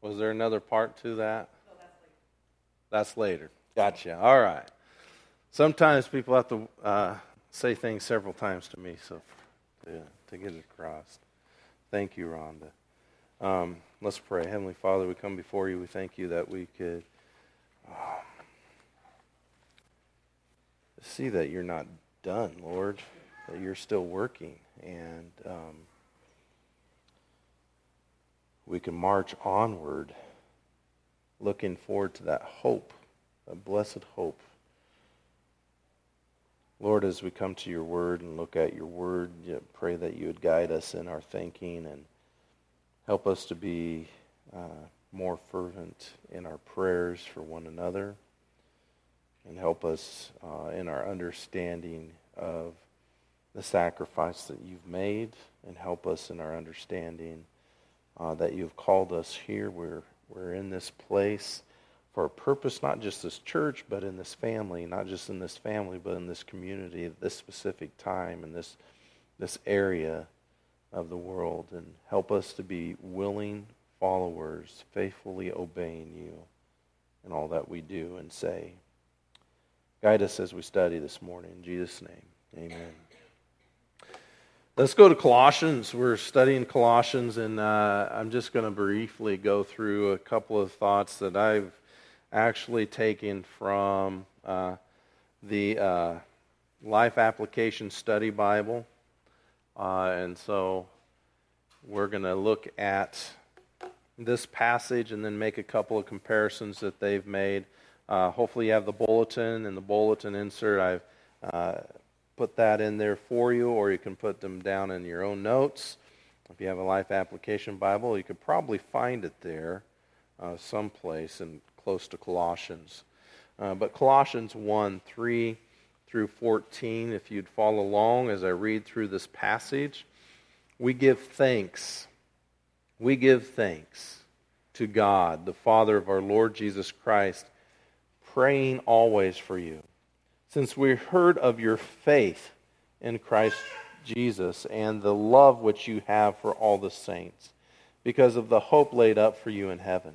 Was there another part to that? No, that's later. That's later. Gotcha. All right. Sometimes people have to uh, say things several times to me, so to, get it across. Thank you, Rhonda. Um, let's pray. Heavenly Father, we come before you. We thank you that we could um, see that you're not done, Lord, that you're still working, and um, we can march onward, looking forward to that hope, that blessed hope. Lord, as we come to your word and look at your word, pray that you would guide us in our thinking and Help us to be uh, more fervent in our prayers for one another. And help us uh, in our understanding of the sacrifice that you've made. And help us in our understanding uh, that you've called us here. We're, we're in this place for a purpose, not just this church, but in this family. Not just in this family, but in this community at this specific time, in this, this area of the world and help us to be willing followers, faithfully obeying you in all that we do and say. Guide us as we study this morning. In Jesus' name, amen. Let's go to Colossians. We're studying Colossians, and uh, I'm just going to briefly go through a couple of thoughts that I've actually taken from uh, the uh, Life Application Study Bible. Uh, and so we're going to look at this passage and then make a couple of comparisons that they've made. Uh, hopefully, you have the bulletin and the bulletin insert. I've uh, put that in there for you, or you can put them down in your own notes. If you have a Life Application Bible, you could probably find it there uh, someplace and close to Colossians. Uh, but Colossians 1 3 through 14, if you'd follow along as I read through this passage, we give thanks. We give thanks to God, the Father of our Lord Jesus Christ, praying always for you. Since we heard of your faith in Christ Jesus and the love which you have for all the saints, because of the hope laid up for you in heaven,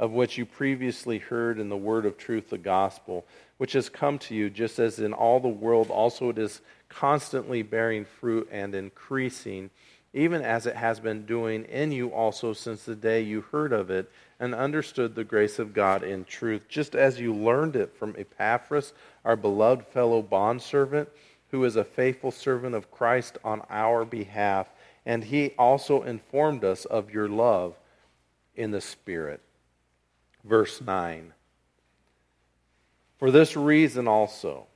of which you previously heard in the word of truth, the gospel which has come to you, just as in all the world also it is constantly bearing fruit and increasing, even as it has been doing in you also since the day you heard of it and understood the grace of God in truth, just as you learned it from Epaphras, our beloved fellow bondservant, who is a faithful servant of Christ on our behalf. And he also informed us of your love in the Spirit. Verse 9. For this reason also,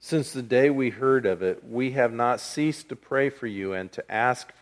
since the day we heard of it, we have not ceased to pray for you and to ask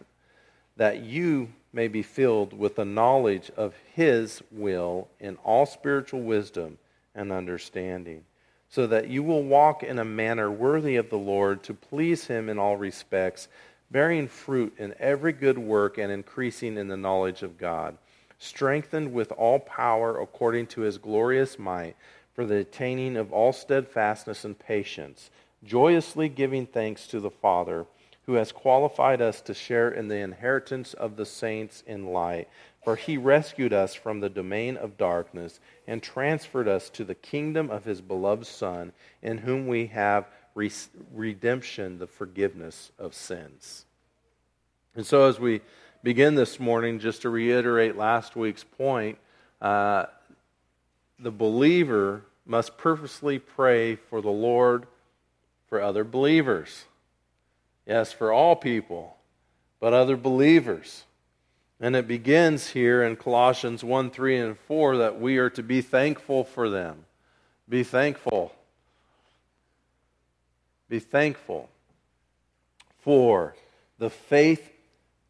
that you may be filled with the knowledge of His will in all spiritual wisdom and understanding, so that you will walk in a manner worthy of the Lord to please Him in all respects, bearing fruit in every good work and increasing in the knowledge of God, strengthened with all power according to His glorious might for the attaining of all steadfastness and patience, joyously giving thanks to the Father, who has qualified us to share in the inheritance of the saints in light. For he rescued us from the domain of darkness and transferred us to the kingdom of his beloved Son, in whom we have re- redemption, the forgiveness of sins. And so, as we begin this morning, just to reiterate last week's point, uh, the believer must purposely pray for the Lord for other believers. Yes, for all people, but other believers. And it begins here in Colossians 1 3 and 4 that we are to be thankful for them. Be thankful. Be thankful for the faith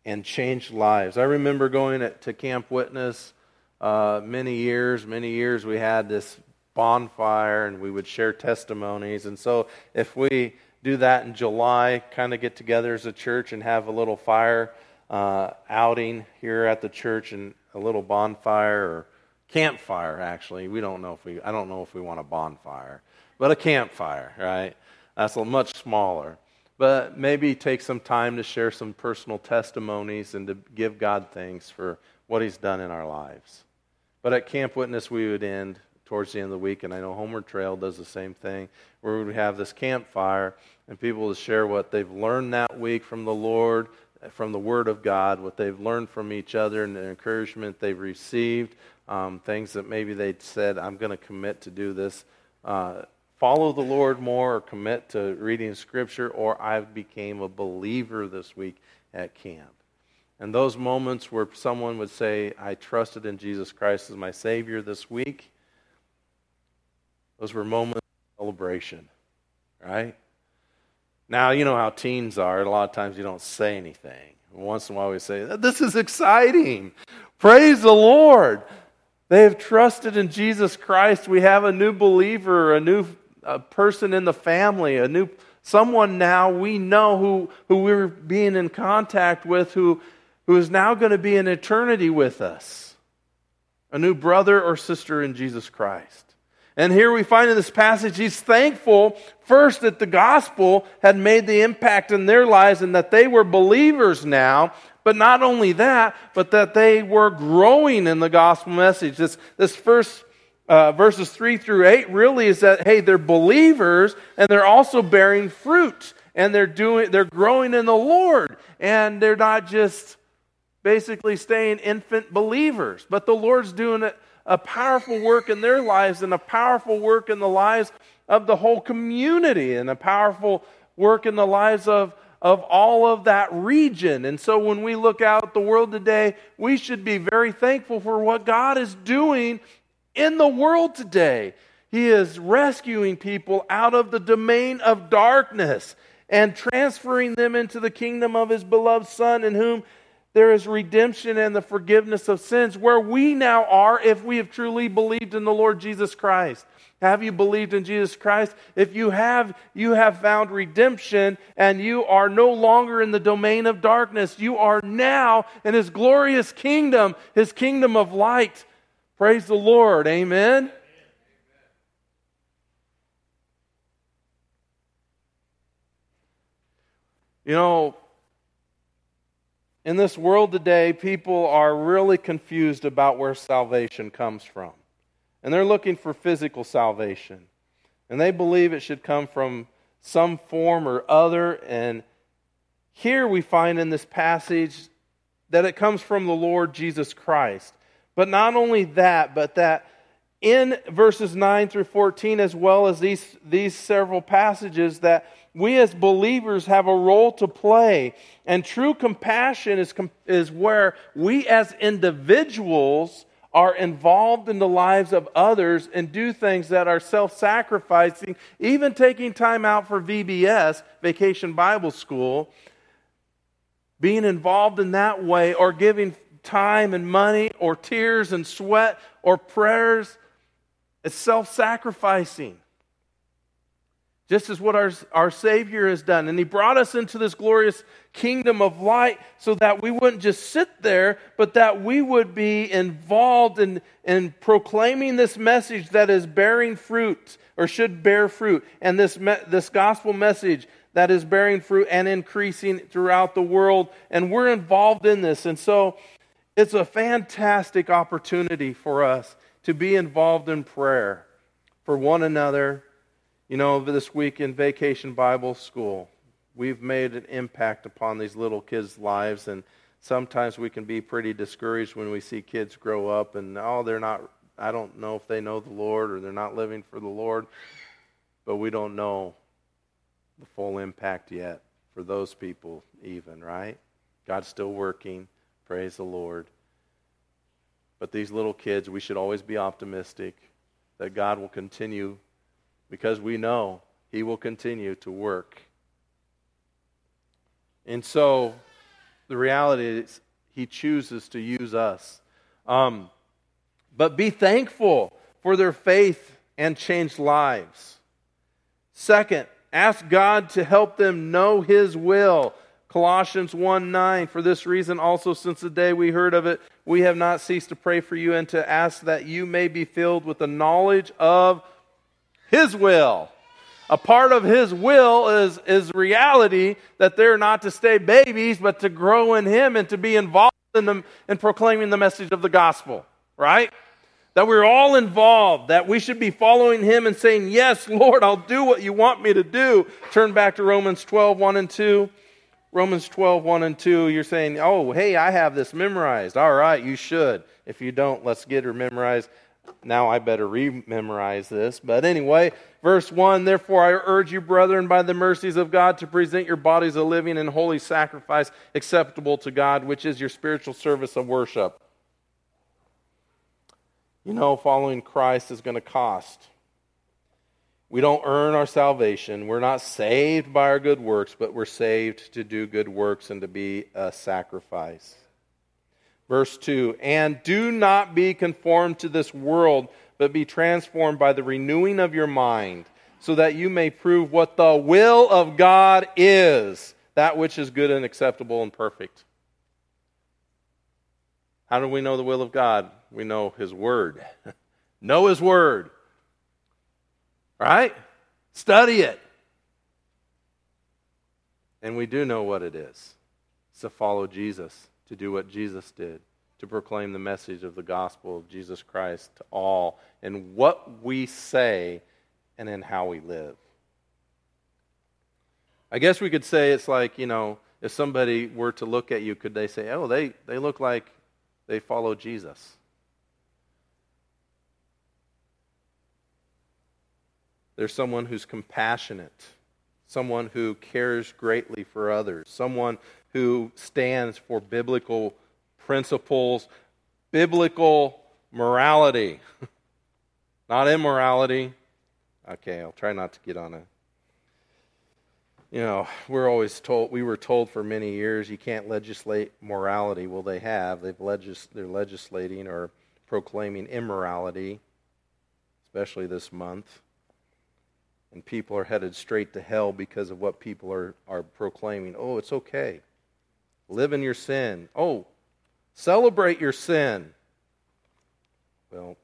and changed lives. I remember going to Camp Witness uh, many years, many years we had this bonfire and we would share testimonies. And so if we do that in July, kind of get together as a church and have a little fire uh, outing here at the church and a little bonfire or campfire actually. We don't know if we i don't know if we want a bonfire but a campfire right? That's a much smaller. But maybe take some time to share some personal testimonies and to give god thanks for what he's done in our lives. But at Camp Witness, we would end towards the end of the week, and I know Homeward Trail does the same thing, where we have this campfire and people would share what they've learned that week from the Lord, from the Word of God, what they've learned from each other, and the encouragement they've received, um, things that maybe they'd said, I'm going to commit to do this. Uh, follow the Lord more or commit to reading Scripture, or I became a believer this week at camp. And those moments where someone would say, I trusted in Jesus Christ as my Savior this week, those were moments of celebration, right? Now, you know how teens are. A lot of times you don't say anything. Once in a while we say, This is exciting. Praise the Lord. They have trusted in Jesus Christ. We have a new believer, a new a person in the family, a new someone now we know who, who we're being in contact with who, who is now going to be in eternity with us. A new brother or sister in Jesus Christ. And here we find in this passage, he's thankful first that the gospel had made the impact in their lives and that they were believers now. But not only that, but that they were growing in the gospel message. This, this first uh, verses 3 through 8 really is that, hey, they're believers and they're also bearing fruit and they're doing, they're growing in the Lord and they're not just basically staying infant believers, but the Lord's doing it a powerful work in their lives and a powerful work in the lives of the whole community and a powerful work in the lives of, of all of that region. And so when we look out the world today, we should be very thankful for what God is doing in the world today. He is rescuing people out of the domain of darkness and transferring them into the kingdom of his beloved Son, in whom there is redemption and the forgiveness of sins, where we now are if we have truly believed in the Lord Jesus Christ. Have you believed in Jesus Christ? If you have, you have found redemption and you are no longer in the domain of darkness. You are now in His glorious kingdom, His kingdom of light. Praise the Lord. Amen. You know, in this world today, people are really confused about where salvation comes from. And they're looking for physical salvation. And they believe it should come from some form or other. And here we find in this passage that it comes from the Lord Jesus Christ. But not only that, but that in verses 9 through 14, as well as these, these several passages, that we as believers have a role to play. And true compassion is, is where we as individuals are involved in the lives of others and do things that are self sacrificing, even taking time out for VBS, Vacation Bible School, being involved in that way, or giving time and money, or tears and sweat, or prayers. It's self sacrificing just as what our, our Savior has done. And He brought us into this glorious kingdom of light so that we wouldn't just sit there, but that we would be involved in, in proclaiming this message that is bearing fruit or should bear fruit, and this, me, this gospel message that is bearing fruit and increasing throughout the world. And we're involved in this. And so it's a fantastic opportunity for us to be involved in prayer for one another you know, this week in Vacation Bible School, we've made an impact upon these little kids' lives, and sometimes we can be pretty discouraged when we see kids grow up and, oh, they're not, I don't know if they know the Lord or they're not living for the Lord, but we don't know the full impact yet for those people, even, right? God's still working. Praise the Lord. But these little kids, we should always be optimistic that God will continue because we know He will continue to work. And so the reality is, He chooses to use us. Um, but be thankful for their faith and changed lives. Second, ask God to help them know His will. Colossians 1 9, for this reason also, since the day we heard of it, we have not ceased to pray for you and to ask that you may be filled with the knowledge of his will. A part of His will is, is reality that they're not to stay babies, but to grow in Him and to be involved in, them, in proclaiming the message of the gospel, right? that we're all involved, that we should be following Him and saying, Yes, Lord, I'll do what you want me to do. Turn back to Romans 12, 1 and 2. Romans 12, 1 and 2, you're saying, Oh, hey, I have this memorized. All right, you should. If you don't, let's get her memorized. Now I better re memorize this. But anyway, verse 1 Therefore I urge you, brethren, by the mercies of God, to present your bodies a living and holy sacrifice acceptable to God, which is your spiritual service of worship. You know, following Christ is going to cost. We don't earn our salvation. We're not saved by our good works, but we're saved to do good works and to be a sacrifice. Verse 2 And do not be conformed to this world, but be transformed by the renewing of your mind, so that you may prove what the will of God is, that which is good and acceptable and perfect. How do we know the will of God? We know His Word. know His Word. Right? Study it. And we do know what it is. To follow Jesus to do what Jesus did, to proclaim the message of the gospel of Jesus Christ to all in what we say and in how we live. I guess we could say it's like, you know, if somebody were to look at you, could they say, oh, they, they look like they follow Jesus? There's someone who's compassionate, someone who cares greatly for others, someone who stands for biblical principles, biblical morality, not immorality. Okay, I'll try not to get on a. You know, we're always told, we were told for many years you can't legislate morality. Well, they have. They've legis- they're legislating or proclaiming immorality, especially this month and people are headed straight to hell because of what people are, are proclaiming. Oh, it's okay. Live in your sin. Oh, celebrate your sin. Well,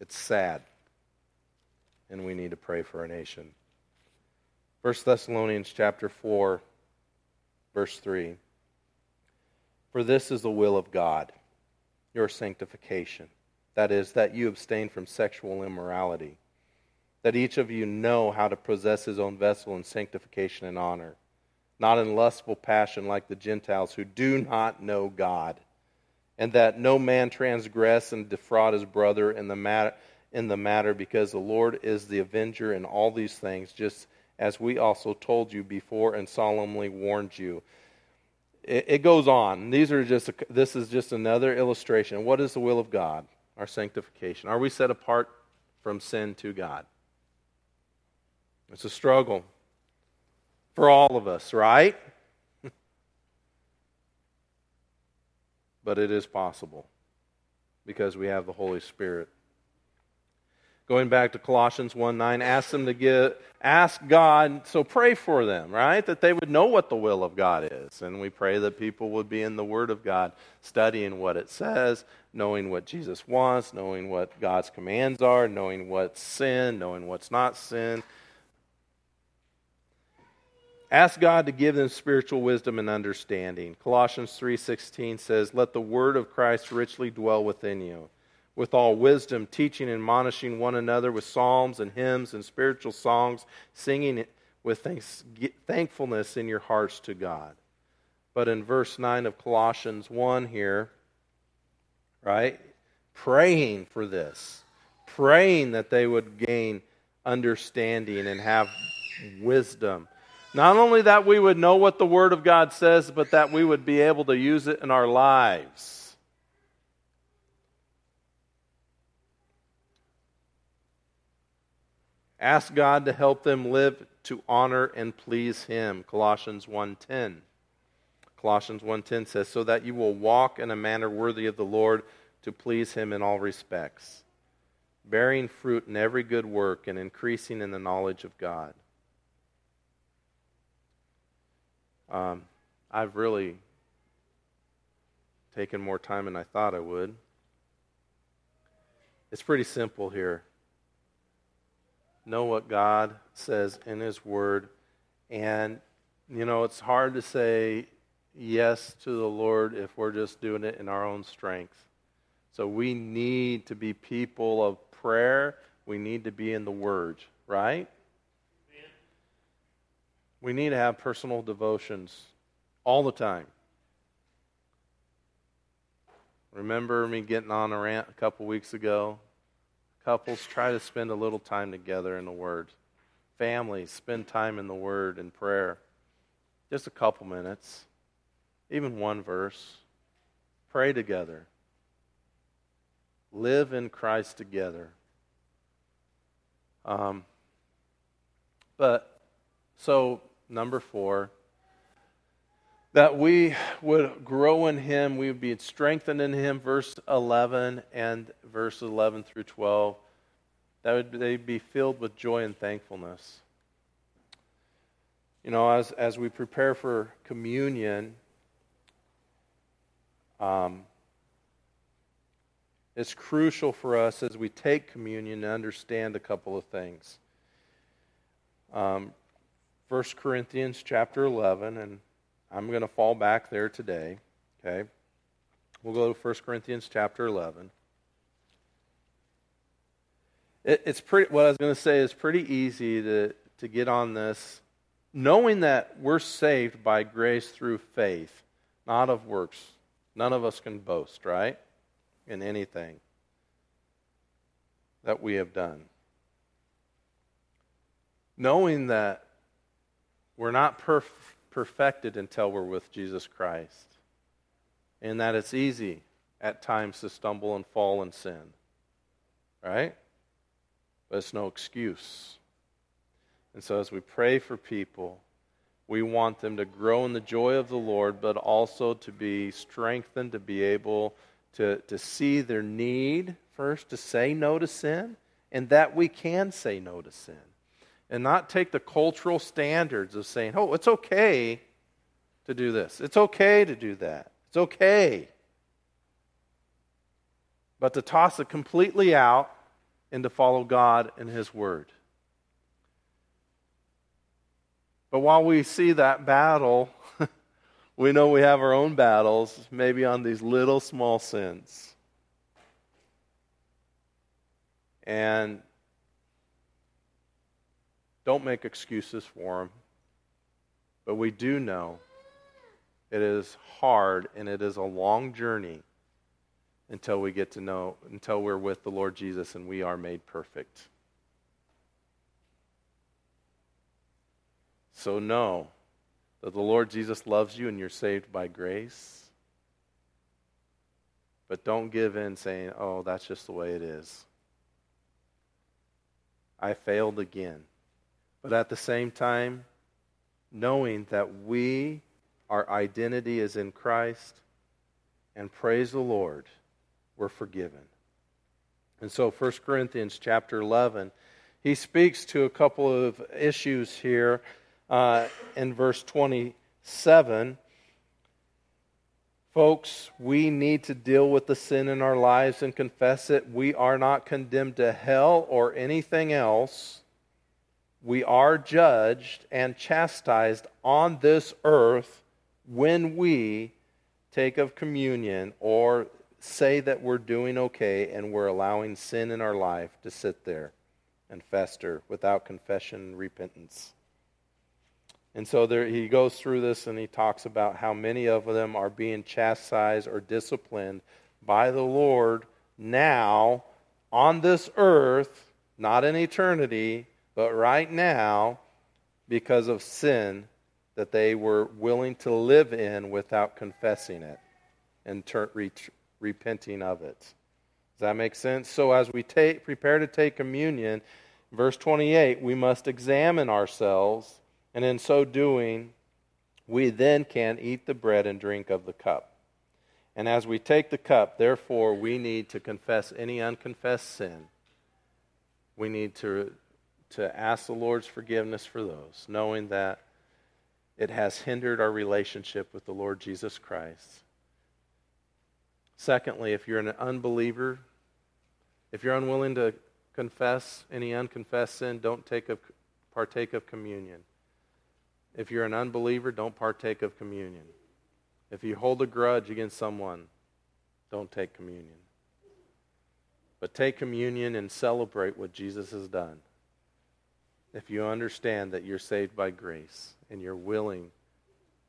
it's sad. And we need to pray for our nation. 1 Thessalonians chapter 4, verse 3. For this is the will of God, your sanctification. That is, that you abstain from sexual immorality that each of you know how to possess his own vessel in sanctification and honor, not in lustful passion like the Gentiles who do not know God, and that no man transgress and defraud his brother in the matter, in the matter because the Lord is the avenger in all these things, just as we also told you before and solemnly warned you. It, goes on. These are just a, this is just another illustration. What is the will of God? Our sanctification. Are we set apart from sin to God? It's a struggle for all of us, right? but it is possible because we have the Holy Spirit. Going back to Colossians 1 9, ask them to get, ask God, so pray for them, right? That they would know what the will of God is. And we pray that people would be in the Word of God, studying what it says, knowing what Jesus wants, knowing what God's commands are, knowing what's sin, knowing what's not sin, Ask God to give them spiritual wisdom and understanding. Colossians 3:16 says, "Let the word of Christ richly dwell within you, with all wisdom, teaching and admonishing one another with psalms and hymns and spiritual songs, singing with thanks, thankfulness in your hearts to God." But in verse 9 of Colossians 1 here, right? Praying for this. Praying that they would gain understanding and have wisdom not only that we would know what the Word of God says, but that we would be able to use it in our lives. Ask God to help them live to honor and please Him. Colossians 1.10. Colossians 1.10 says, So that you will walk in a manner worthy of the Lord to please Him in all respects, bearing fruit in every good work and increasing in the knowledge of God. Um, I've really taken more time than I thought I would. It's pretty simple here. Know what God says in His Word. And, you know, it's hard to say yes to the Lord if we're just doing it in our own strength. So we need to be people of prayer. We need to be in the Word, right? We need to have personal devotions all the time. Remember me getting on a rant a couple weeks ago? Couples try to spend a little time together in the Word. Families spend time in the Word and prayer. Just a couple minutes, even one verse. Pray together. Live in Christ together. Um, but, so, number four, that we would grow in him, we would be strengthened in him, verse 11 and verse 11 through 12. That would they be filled with joy and thankfulness. You know, as, as we prepare for communion, um, it's crucial for us as we take communion to understand a couple of things. Um, 1 Corinthians chapter 11, and I'm going to fall back there today. Okay? We'll go to 1 Corinthians chapter 11. It, it's pretty, what I was going to say is pretty easy to, to get on this, knowing that we're saved by grace through faith, not of works. None of us can boast, right? In anything that we have done. Knowing that we're not perf- perfected until we're with Jesus Christ, and that it's easy at times to stumble and fall and sin, right? But it's no excuse. And so as we pray for people, we want them to grow in the joy of the Lord, but also to be strengthened to be able to, to see their need first, to say no to sin, and that we can say no to sin. And not take the cultural standards of saying, oh, it's okay to do this, it's okay to do that, it's okay. But to toss it completely out and to follow God and His Word. But while we see that battle, we know we have our own battles, maybe on these little small sins. And don't make excuses for them. But we do know it is hard and it is a long journey until we get to know, until we're with the Lord Jesus and we are made perfect. So know that the Lord Jesus loves you and you're saved by grace. But don't give in saying, oh, that's just the way it is. I failed again. But at the same time, knowing that we, our identity is in Christ, and praise the Lord we're forgiven. And so 1 Corinthians chapter 11, he speaks to a couple of issues here uh, in verse 27. Folks, we need to deal with the sin in our lives and confess it. We are not condemned to hell or anything else. We are judged and chastised on this earth when we take of communion or say that we're doing okay and we're allowing sin in our life to sit there and fester without confession and repentance. And so there, he goes through this and he talks about how many of them are being chastised or disciplined by the Lord now on this earth, not in eternity, but right now, because of sin that they were willing to live in without confessing it and ter- repenting of it. Does that make sense? So, as we take, prepare to take communion, verse 28, we must examine ourselves, and in so doing, we then can eat the bread and drink of the cup. And as we take the cup, therefore, we need to confess any unconfessed sin. We need to, to ask the Lord's forgiveness for those, knowing that it has hindered our relationship with the Lord Jesus Christ. Secondly, if you're an unbeliever, if you're unwilling to confess any unconfessed sin, don't take a, partake of communion. If you're an unbeliever, don't partake of communion. If you hold a grudge against someone, don't take communion. But take communion and celebrate what Jesus has done. If you understand that you're saved by grace and you're willing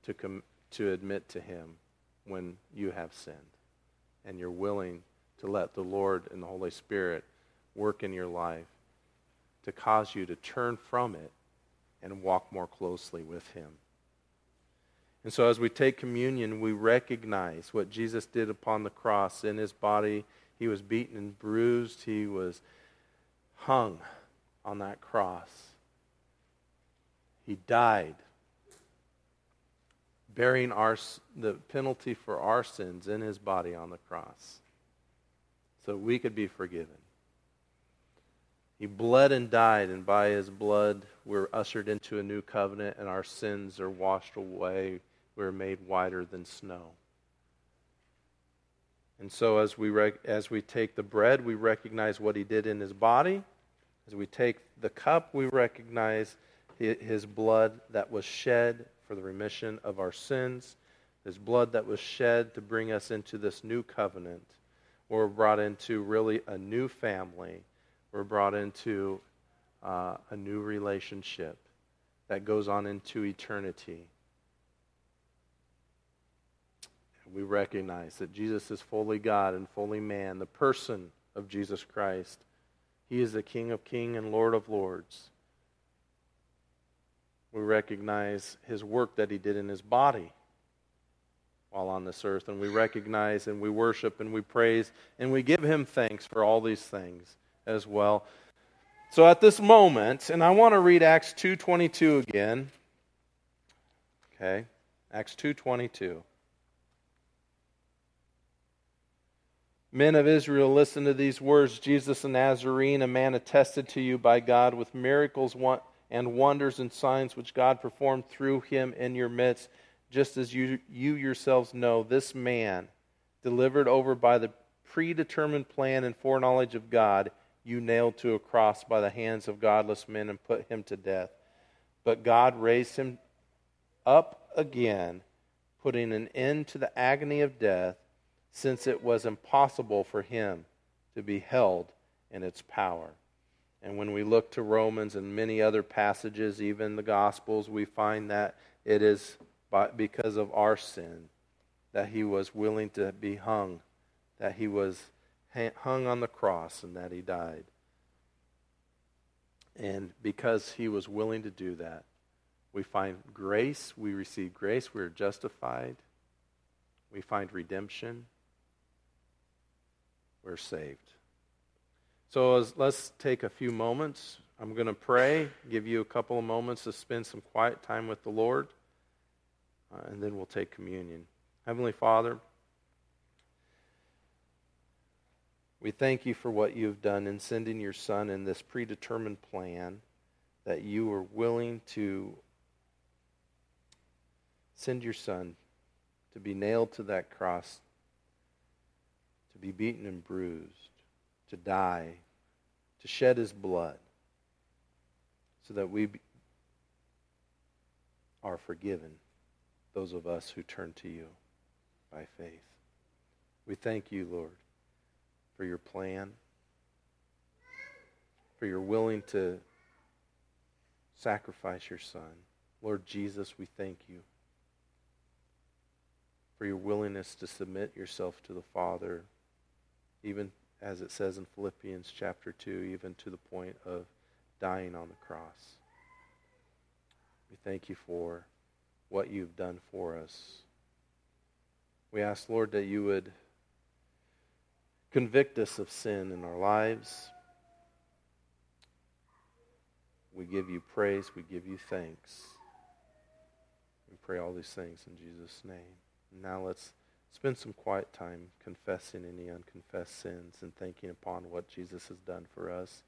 to, com- to admit to Him when you have sinned, and you're willing to let the Lord and the Holy Spirit work in your life to cause you to turn from it and walk more closely with Him. And so, as we take communion, we recognize what Jesus did upon the cross in His body. He was beaten and bruised, He was hung on that cross. He died, bearing our, the penalty for our sins in His body on the cross so we could be forgiven. He bled and died, and by his blood we're ushered into a new covenant, and our sins are washed away. We're made whiter than snow. And so, as we, rec- as we take the bread, we recognize what he did in his body. As we take the cup, we recognize his blood that was shed for the remission of our sins, his blood that was shed to bring us into this new covenant. We're brought into really a new family we're brought into uh, a new relationship that goes on into eternity. We recognize that Jesus is fully God and fully man, the person of Jesus Christ. He is the King of kings and Lord of lords. We recognize his work that he did in his body while on this earth, and we recognize and we worship and we praise and we give him thanks for all these things as well. So at this moment, and I want to read Acts 2:22 again. Okay? Acts 2:22. Men of Israel, listen to these words. Jesus the Nazarene, a man attested to you by God with miracles and wonders and signs which God performed through him in your midst, just as you, you yourselves know, this man, delivered over by the predetermined plan and foreknowledge of God, you nailed to a cross by the hands of godless men and put him to death. But God raised him up again, putting an end to the agony of death, since it was impossible for him to be held in its power. And when we look to Romans and many other passages, even the Gospels, we find that it is by, because of our sin that he was willing to be hung, that he was hung on the cross and that he died. And because he was willing to do that, we find grace, we receive grace, we are justified, we find redemption, we're saved. So let's take a few moments. I'm going to pray, give you a couple of moments to spend some quiet time with the Lord, uh, and then we'll take communion. Heavenly Father, We thank you for what you've done in sending your Son in this predetermined plan, that you were willing to send your Son to be nailed to that cross, to be beaten and bruised, to die, to shed his blood, so that we are forgiven, those of us who turn to you by faith. We thank you, Lord for your plan, for your willing to sacrifice your son. Lord Jesus, we thank you for your willingness to submit yourself to the Father, even as it says in Philippians chapter 2, even to the point of dying on the cross. We thank you for what you've done for us. We ask, Lord, that you would Convict us of sin in our lives. We give you praise. We give you thanks. We pray all these things in Jesus' name. Now let's spend some quiet time confessing any unconfessed sins and thinking upon what Jesus has done for us.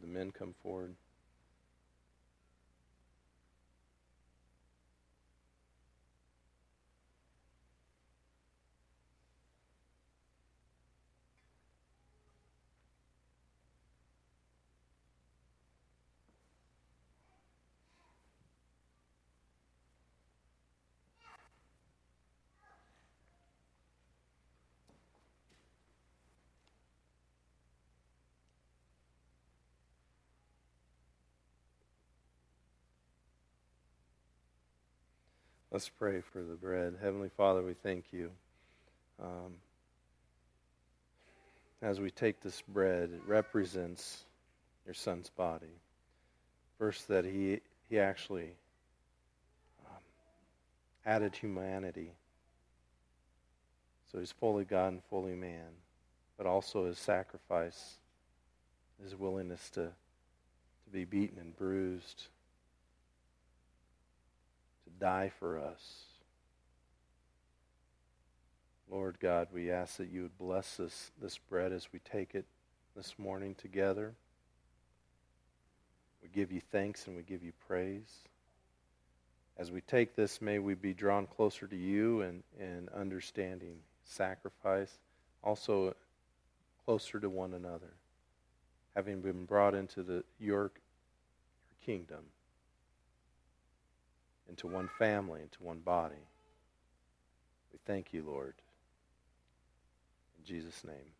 The men come forward? Let's pray for the bread. Heavenly Father, we thank you. Um, as we take this bread, it represents your son's body. First, that he, he actually um, added humanity. So he's fully God and fully man, but also his sacrifice, his willingness to, to be beaten and bruised die for us. Lord God, we ask that you would bless this, this bread as we take it this morning together. We give you thanks and we give you praise. As we take this, may we be drawn closer to you and, and understanding sacrifice, also closer to one another, having been brought into the, your, your kingdom into one family, into one body. We thank you, Lord. In Jesus' name,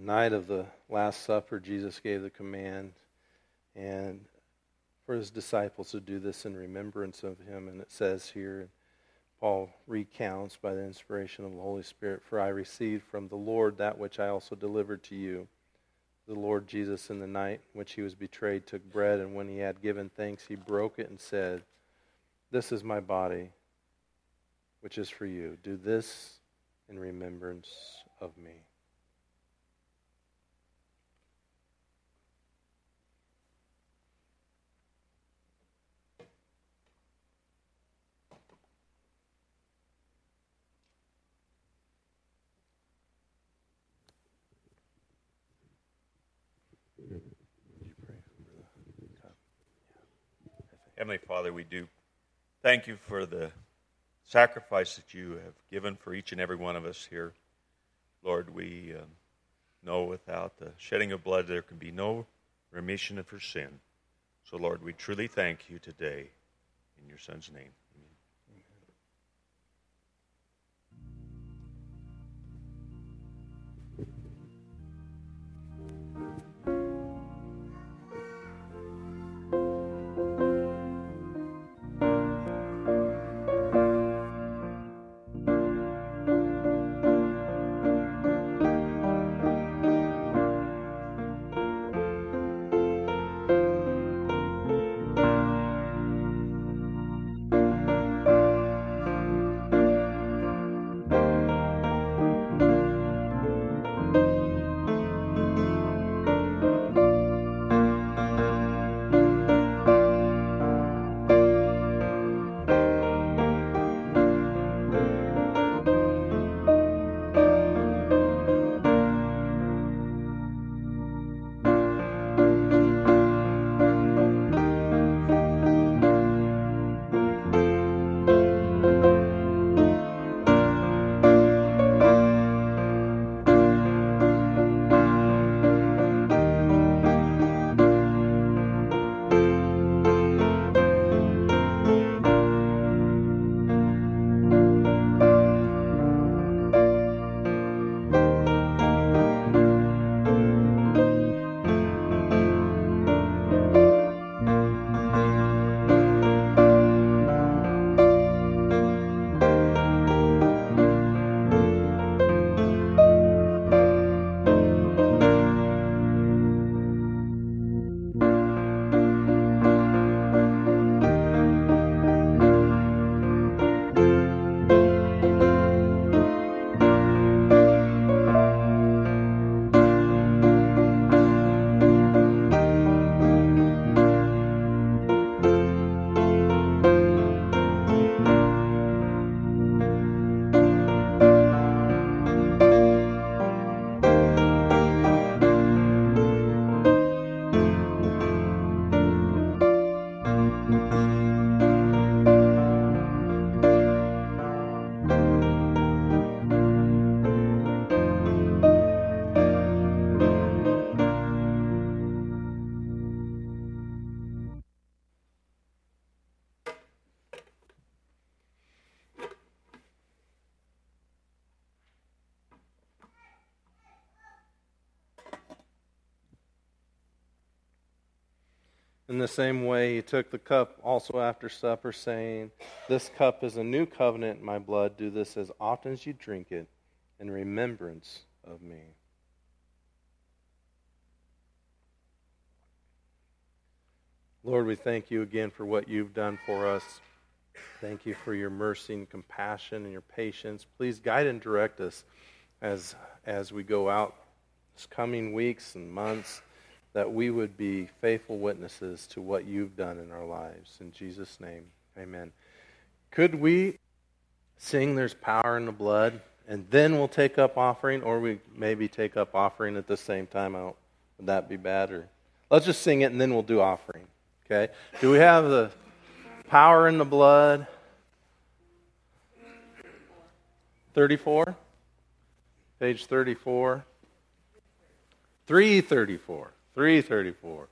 night of the Last Supper, Jesus gave the command and for his disciples to do this in remembrance of him. And it says here, Paul recounts by the inspiration of the Holy Spirit, For I received from the Lord that which I also delivered to you. The Lord Jesus, in the night in which he was betrayed, took bread, and when he had given thanks, he broke it and said, This is my body, which is for you. Do this in remembrance of me. Heavenly Father, we do thank you for the sacrifice that you have given for each and every one of us here. Lord, we uh, know without the shedding of blood there can be no remission of her sin. So, Lord, we truly thank you today in your Son's name. In the same way, he took the cup also after supper, saying, This cup is a new covenant in my blood. Do this as often as you drink it in remembrance of me. Lord, we thank you again for what you've done for us. Thank you for your mercy and compassion and your patience. Please guide and direct us as, as we go out this coming weeks and months that we would be faithful witnesses to what you've done in our lives. In Jesus' name, amen. Could we sing There's Power in the Blood, and then we'll take up offering, or we maybe take up offering at the same time? would that be bad? Or let's just sing it, and then we'll do offering. Okay? Do we have the power in the blood? 34? Page 34. 334. 334.